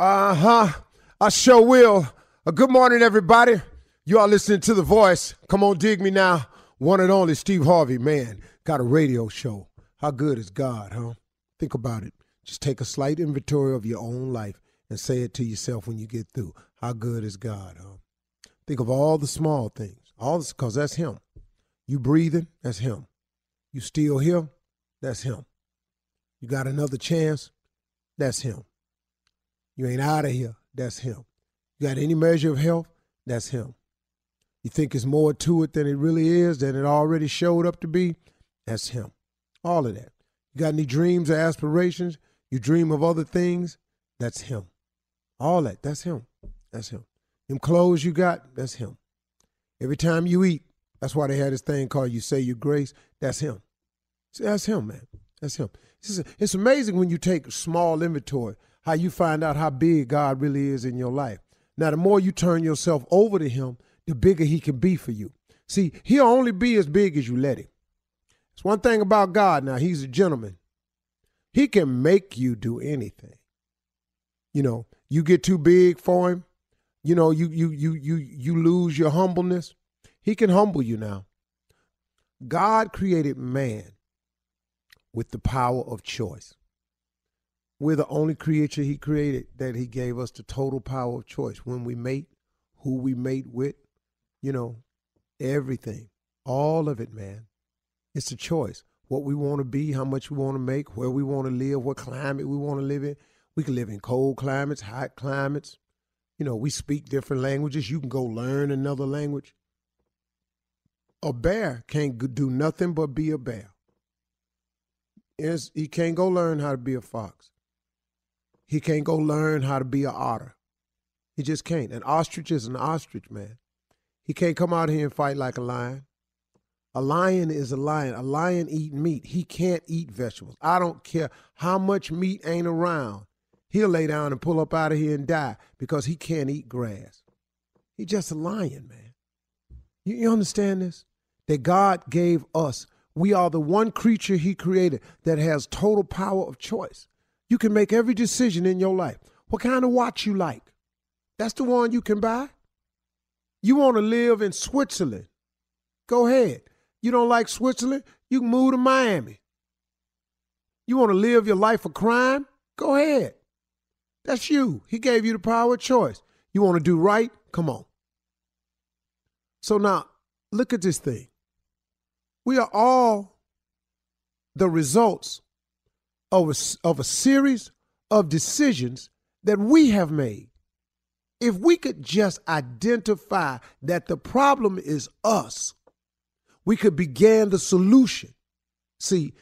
Uh huh. I sure will. Uh, good morning, everybody. You are listening to The Voice. Come on, dig me now. One and only Steve Harvey, man. Got a radio show. How good is God, huh? Think about it. Just take a slight inventory of your own life and say it to yourself when you get through. How good is God, huh? Think of all the small things. All this, because that's Him. You breathing, that's Him. You still here, that's Him. You got another chance, that's Him. You ain't out of here. That's him. You got any measure of health? That's him. You think it's more to it than it really is, than it already showed up to be? That's him. All of that. You got any dreams or aspirations? You dream of other things? That's him. All that. That's him. That's him. Them clothes you got? That's him. Every time you eat, that's why they had this thing called you say your grace. That's him. See, that's him, man. That's him. It's, it's amazing when you take small inventory how you find out how big God really is in your life. Now, the more you turn yourself over to Him, the bigger He can be for you. See, He'll only be as big as you let Him. It's one thing about God now, He's a gentleman. He can make you do anything. You know, you get too big for Him, you know, you you you you you lose your humbleness. He can humble you now. God created man with the power of choice. We're the only creature he created that he gave us the total power of choice. When we mate, who we mate with, you know, everything, all of it, man. It's a choice. What we want to be, how much we want to make, where we want to live, what climate we want to live in. We can live in cold climates, hot climates. You know, we speak different languages. You can go learn another language. A bear can't do nothing but be a bear. He can't go learn how to be a fox. He can't go learn how to be an otter. He just can't. An ostrich is an ostrich, man. He can't come out here and fight like a lion. A lion is a lion. A lion eat meat. He can't eat vegetables. I don't care how much meat ain't around. He'll lay down and pull up out of here and die because he can't eat grass. He's just a lion, man. You, you understand this? That God gave us We are the one creature he created that has total power of choice. You can make every decision in your life. What kind of watch you like? That's the one you can buy. You want to live in Switzerland? Go ahead. You don't like Switzerland? You can move to Miami. You want to live your life of crime? Go ahead. That's you. He gave you the power of choice. You want to do right? Come on. So now, look at this thing. We are all the results of a, of a series of decisions that we have made. If we could just identify that the problem is us, we could begin the solution. See,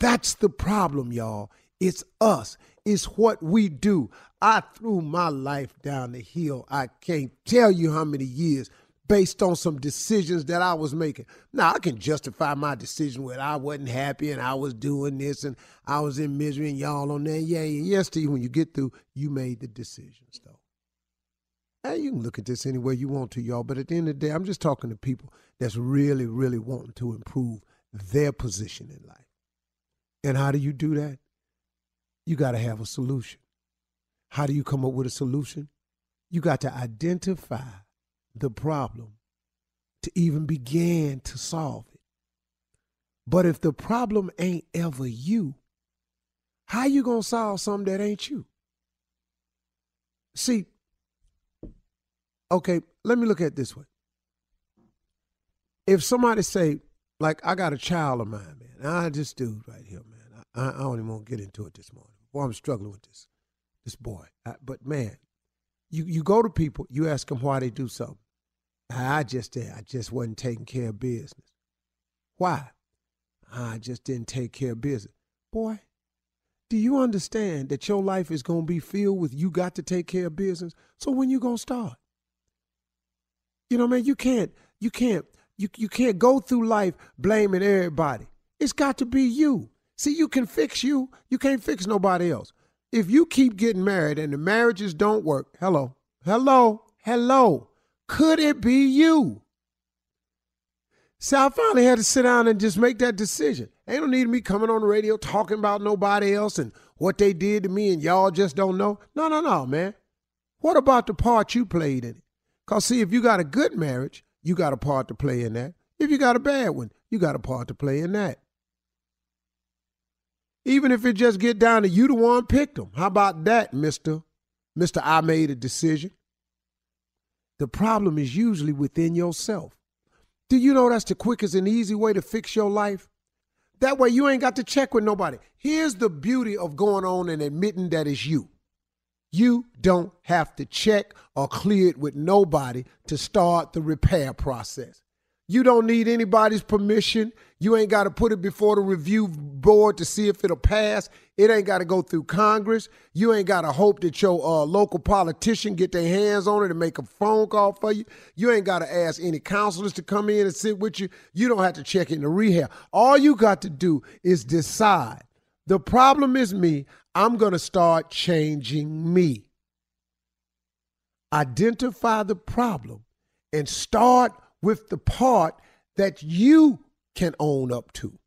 that's the problem, y'all. It's us. It's what we do. I threw my life down the hill. I can't tell you how many years based on some decisions that I was making. Now, I can justify my decision with I wasn't happy and I was doing this and I was in misery and y'all on there. Yeah, yes, to you. When you get through, you made the decisions, though. Hey, you can look at this any way you want to, y'all. But at the end of the day, I'm just talking to people that's really, really wanting to improve their position in life. And how do you do that? You got to have a solution. How do you come up with a solution? You got to identify the problem to even begin to solve it. But if the problem ain't ever you, how you going to solve something that ain't you? See, okay, let me look at this way. If somebody say, like, I got a child of mine, man, I just do right here, man. I, I don't even want to get into it this morning. Boy, I'm struggling with this, this boy. I, but man, you you go to people, you ask them why they do something. I just I just wasn't taking care of business. Why? I just didn't take care of business. Boy, do you understand that your life is to be filled with you got to take care of business? So when you to start? You know, man, you can't you can't you you can't go through life blaming everybody. It's got to be you. See, you can fix you. You can't fix nobody else. If you keep getting married and the marriages don't work, hello. Hello. Hello. Could it be you? So I finally had to sit down and just make that decision. Ain't no need me coming on the radio talking about nobody else and what they did to me and y'all just don't know. No, no, no, man. What about the part you played in it? Because, see, if you got a good marriage, you got a part to play in that. If you got a bad one, you got a part to play in that. Even if it just get down to you the one picked them. How about that, Mr. Mr. I made a decision. The problem is usually within yourself. Do you know that's the quickest and easy way to fix your life? That way you ain't got to check with nobody. Here's the beauty of going on and admitting that it's you. You don't have to check or clear it with nobody to start the repair process. You don't need anybody's permission. You ain't got to put it before the review board to see if it'll pass. It ain't got to go through Congress. You ain't got to hope that your uh, local politician get their hands on it and make a phone call for you. You ain't got to ask any counselors to come in and sit with you. You don't have to check into rehab. All you got to do is decide. The problem is me. I'm going to start changing me. Identify the problem and start with the part that you can own up to.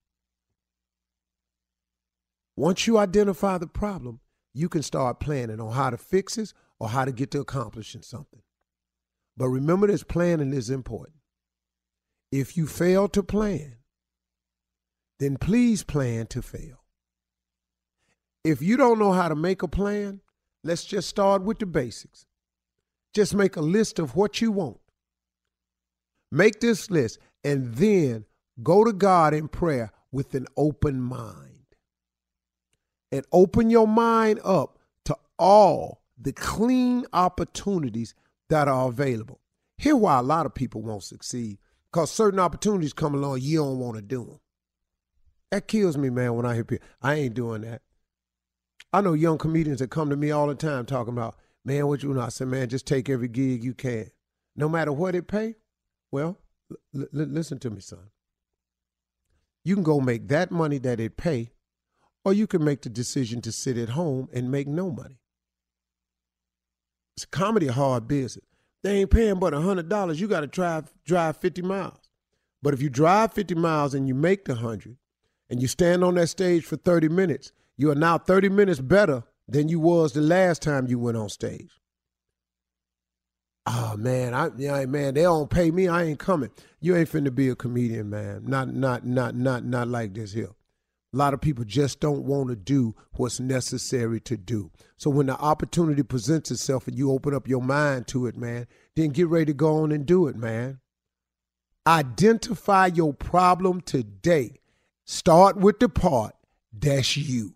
Once you identify the problem, you can start planning on how to fix it or how to get to accomplishing something. But remember this planning is important. If you fail to plan, then please plan to fail. If you don't know how to make a plan, let's just start with the basics. Just make a list of what you want. Make this list and then go to God in prayer with an open mind. And open your mind up to all the clean opportunities that are available. Here why a lot of people won't succeed because certain opportunities come along, you don't want to do them. That kills me, man, when I hear people. I ain't doing that. I know young comedians that come to me all the time talking about, man, what you know? I said, man, just take every gig you can. No matter what it pay, well, l- l- listen to me, son. You can go make that money that it pay, or you can make the decision to sit at home and make no money. It's comedy hard business. They ain't paying but a hundred dollars. You got to drive drive fifty miles. But if you drive 50 miles and you make the 100 and you stand on that stage for 30 minutes, you are now 30 minutes better than you was the last time you went on stage. Oh man, I yeah, man, they don't pay me. I ain't coming. You ain't finna be a comedian, man. Not not not not not like this here. A lot of people just don't want to do what's necessary to do. So when the opportunity presents itself and you open up your mind to it, man, then get ready to go on and do it, man. Identify your problem today. Start with the part that's you. You